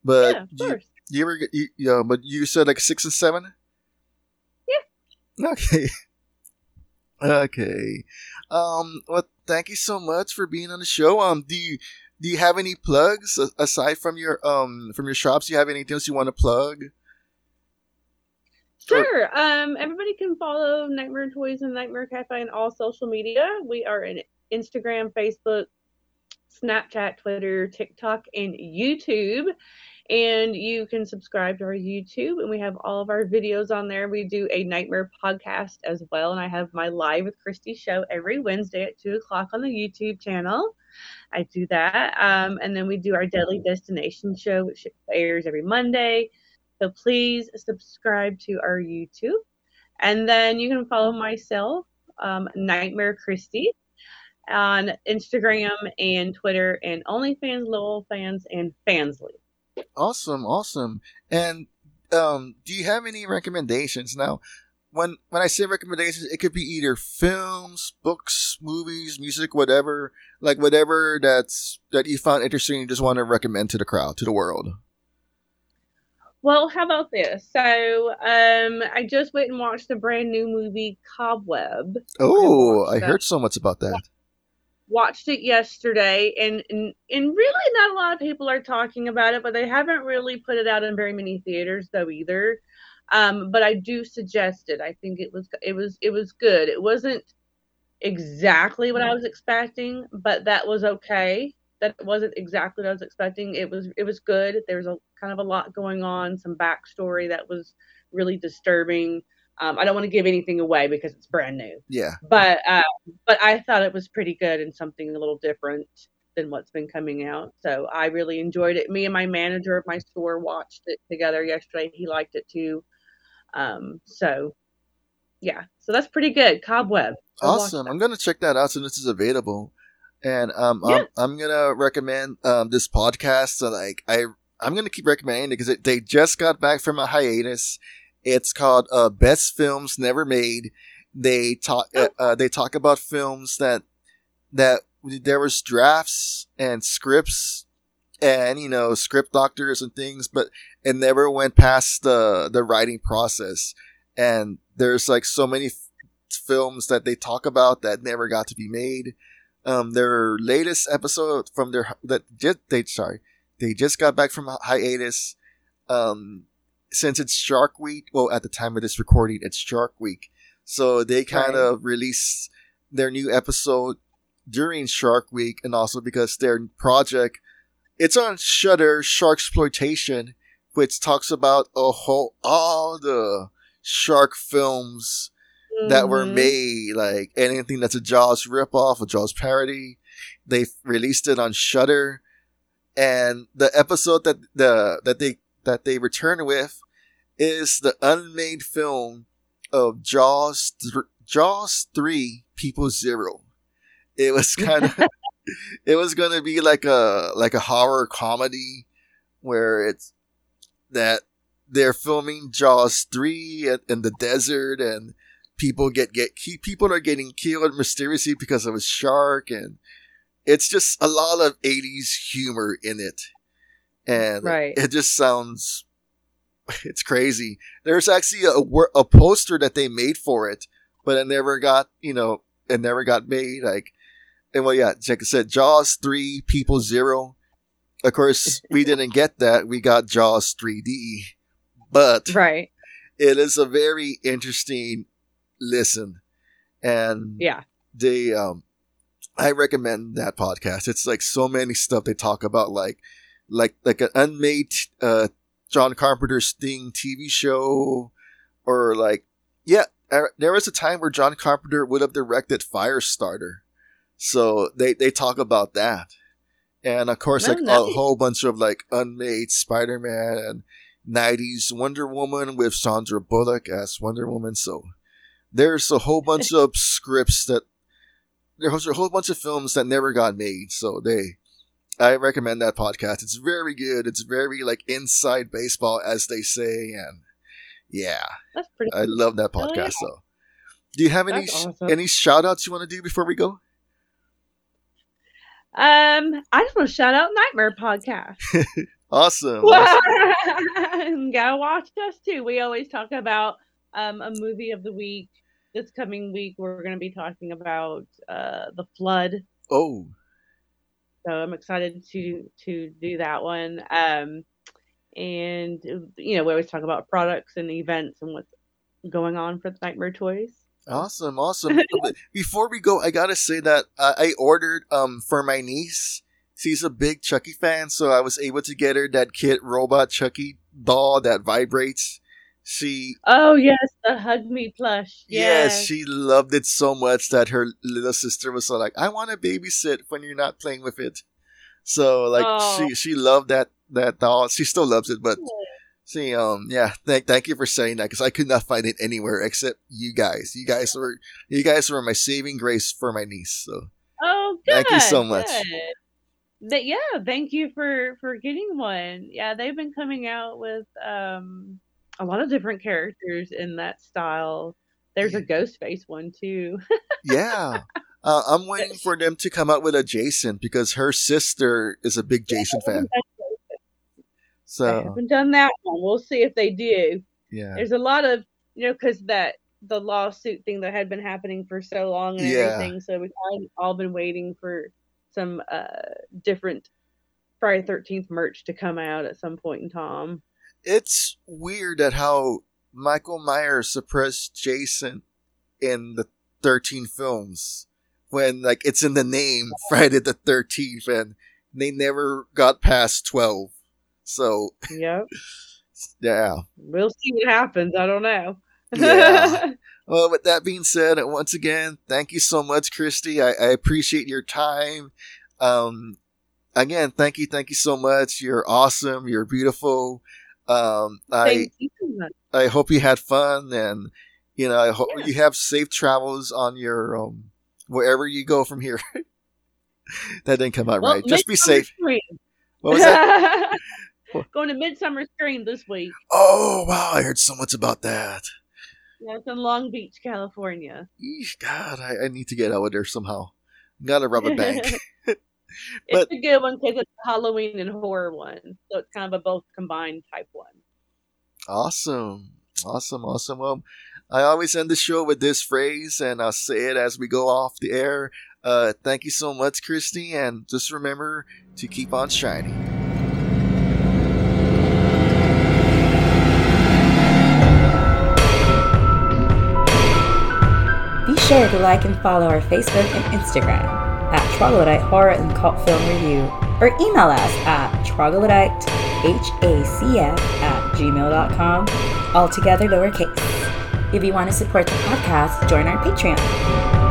But yeah, of you, course. you ever. You, yeah. But you said like six and seven. Yeah. Okay. okay. Um. Well, thank you so much for being on the show. Um. Do you do you have any plugs aside from your um from your shops? Do you have anything else you want to plug? Sure. Um, everybody can follow Nightmare Toys and Nightmare Cafe on all social media. We are in Instagram, Facebook, Snapchat, Twitter, TikTok, and YouTube. And you can subscribe to our YouTube, and we have all of our videos on there. We do a Nightmare podcast as well, and I have my Live with Kristy show every Wednesday at 2 o'clock on the YouTube channel. I do that. Um, and then we do our Deadly Destination show, which airs every Monday. So please subscribe to our YouTube. And then you can follow myself, um, Nightmare Kristy, on Instagram and Twitter and OnlyFans, Lowell Fans, and Fansly. Awesome, awesome. And um, do you have any recommendations now? When when I say recommendations, it could be either films, books, movies, music, whatever, like whatever that's that you found interesting. You just want to recommend to the crowd, to the world. Well, how about this? So, um, I just went and watched the brand new movie Cobweb. Oh, watched I heard so much about that. Watched it yesterday and, and and really not a lot of people are talking about it but they haven't really put it out in very many theaters though either. Um but i do suggest it. I think it was it was it was good. It wasn't exactly what i was expecting but that was okay. That wasn't exactly what i was expecting. It was it was good. There was a kind of a lot going on some backstory that was really disturbing um, i don't want to give anything away because it's brand new Yeah. but uh, but I thought it was pretty good and something a little different than what's been coming out. So I really enjoyed it. Me and my manager of my store watched it together yesterday. He liked it too. Um, so yeah, so that's pretty good. Cobweb. Awesome. I'm gonna check that out soon as it's available. And um, Yeah. I'm, I'm gonna recommend um this podcast. So like I I'm gonna keep recommending it because it, they just got back from a hiatus. It's called uh Best Films Never Made. They talk uh, uh, they talk about films that that there was drafts and scripts and you know script doctors and things, but it never went past the the writing process. And there's like so many f- films that they talk about that never got to be made. Um, their latest episode from their that just they sorry they just got back from hiatus. Um, since it's Shark Week, well, at the time of this recording, it's Shark Week, so they kind Right. of released their new episode during Shark Week, and also because their project it's on Shudder Shark Exploitation, which talks about a whole all the shark films that were Mhm. made, like anything that's a Jaws ripoff, a Jaws parody. They released it on Shudder, and the episode that the that they that they return with is the unmade film of Jaws th- Jaws three People Zero. It was kind of it was gonna be like a like a horror comedy where it's that they're filming Jaws three in, in the desert and people get get people are getting killed mysteriously because of a shark and it's just a lot of 80s humor in it and Right. it just sounds it's crazy there's actually a, a poster that they made for it but it never got you know it never got made like and well yeah like i said jaws 3 people zero of course we didn't get that we got jaws 3d but Right. it is a very interesting listen and Yeah. they um i recommend that podcast it's like so many stuff they talk about like like like an unmade uh john carpenter's thing tv show or like yeah uh, there was a time where john carpenter would have directed firestarter. So they they talk about that. And of course Oh, like a whole bunch of like unmade spider-man and 90s wonder woman with sandra bullock as wonder woman. So there's a whole bunch of scripts that there's a whole bunch of films that never got made. So they, I recommend that podcast. It's very good. It's very like inside baseball, as they say, and yeah, That's pretty. I love that Oh, podcast. yeah. So, do you have any awesome. any shout outs you want to do before we go? Um, I just want to shout out Nightmare Podcast. Awesome. awesome. Gotta watch us too. We always talk about um, a movie of the week. This coming week, we're going to be talking about uh, the flood. Oh, So I'm excited to to do that one. Um, and you know, we always talk about products and events and what's going on for the Nightmare Toys. awesome, awesome. Before we go, I gotta say that uh, I ordered um for my niece. She's a big Chucky fan, so I was able to get her that kit robot Chucky doll that vibrates. She Oh yes, the Hug Me plush. Yes, Yes, she loved it so much that her little sister was so like, "I want to babysit when you're not playing with it." So like Oh. she she loved that that doll. She still loves it, but see, um, yeah, thank thank you for saying that because I could not find it anywhere except you guys. You guys were you guys were my saving grace for my niece. So Oh, good. Thank you so much. good. That yeah, thank you for for getting one. Yeah, they've been coming out with um a lot of different characters in that style. There's a ghost face one too. yeah. Uh, I'm waiting for them to come out with a Jason because her sister is a big Jason fan. I So haven't done that one. We'll see if they do. yeah, There's a lot of you know because that the lawsuit thing that had been happening for so long and Yeah. everything. So we've all, all been waiting for some uh different Friday Thirteenth merch to come out at some point in time. It's weird at how Michael Myers suppressed Jason in the 13 films when like it's in the name Friday the 13th and they never got past 12. So yeah, yeah. We'll see what happens. I don't know. Yeah. Well, with that being said, once again, thank you so much, Kristy. I, I appreciate your time. Um, again, thank you, thank you so much. You're awesome. You're beautiful. Um, I. I hope you had fun and you know I hope Yeah. you have safe travels on your um wherever you go from here. that didn't come out Well, right. Just be safe. What was that? Going to Midsummer Scream this week. oh wow, I heard so much about that. Yeah, it's in Long Beach, California. Eesh, God, I, I need to get out of there somehow. Gotta rob a bank. It's a good one because it's a Halloween and horror one, so it's kind of a both combined type one. Awesome. Awesome. Awesome. Well, I always end the show with this phrase, and I'll say it as we go off the air. Uh, thank you so much, Kristy, and just remember to keep on shining. Be sure to like and follow our Facebook and Instagram at Troglodyte Horror and Cult Film Review or email us at troglodytehacf at gmail.com, all together lowercase. If you want to support the podcast, join our Patreon.